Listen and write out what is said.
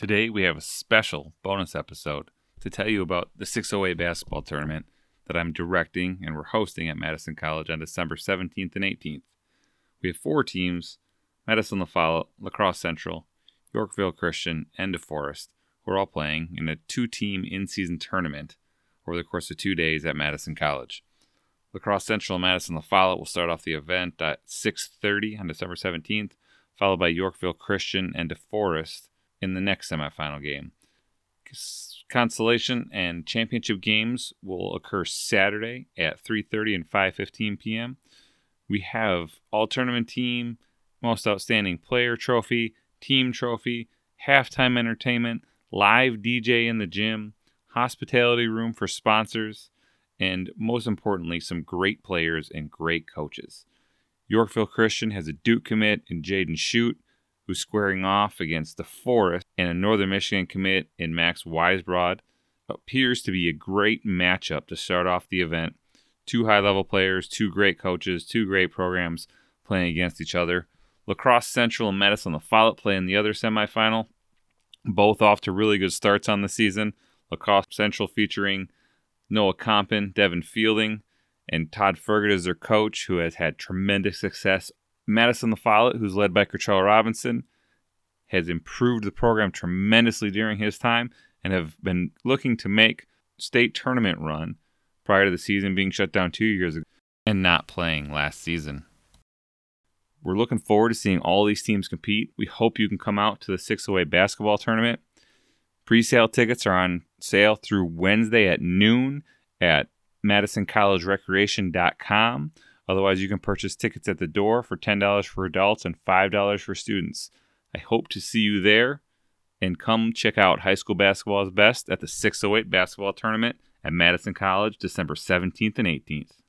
Today we have a special bonus episode to tell you about the 608 basketball tournament that I'm directing and we're hosting at Madison College on December 17th and 18th. We have four teams Madison La Follette, La Central, Yorkville Christian, and DeForest, who are all playing in a two team in season tournament over the course of two days at Madison College. La Crosse Central and Madison La will start off the event at 6.30 on December 17th, followed by Yorkville Christian and DeForest in the next semifinal game. Consolation and championship games will occur Saturday at 3:30 and 5:15 p.m. We have all tournament team, most outstanding player trophy, team trophy, halftime entertainment, live DJ in the gym, hospitality room for sponsors, and most importantly, some great players and great coaches. Yorkville Christian has a Duke commit in Jaden Schutt who's squaring off against DeForest and a Northern Michigan commit in Max Weisbrod. Appears to be a great matchup to start off the event. Two high level players, two great coaches, two great programs playing against each other. La Crosse Central and Madison La Follette play in the other semifinal. Both off to really good starts on the season. La Crosse Central featuring Noah Compton, Devin Fielding, and Todd Fergot as their coach, who has had tremendous success Madison La Follette, who's led by Kerchell Robinson, has improved the program tremendously during his time and have been looking to make state tournament run prior to the season being shut down two years ago and not playing last season. We're looking forward to seeing all these teams compete. We hope you can come out to the 608 basketball tournament. Pre-sale tickets are on sale through Wednesday at noon at madisoncollegerecreation.com. Otherwise, you can purchase tickets at the door for $10 for adults and $5 for students. I hope to see you there and come check out High School Basketball is Best at the 608 Basketball Tournament at Madison College December 17th and 18th.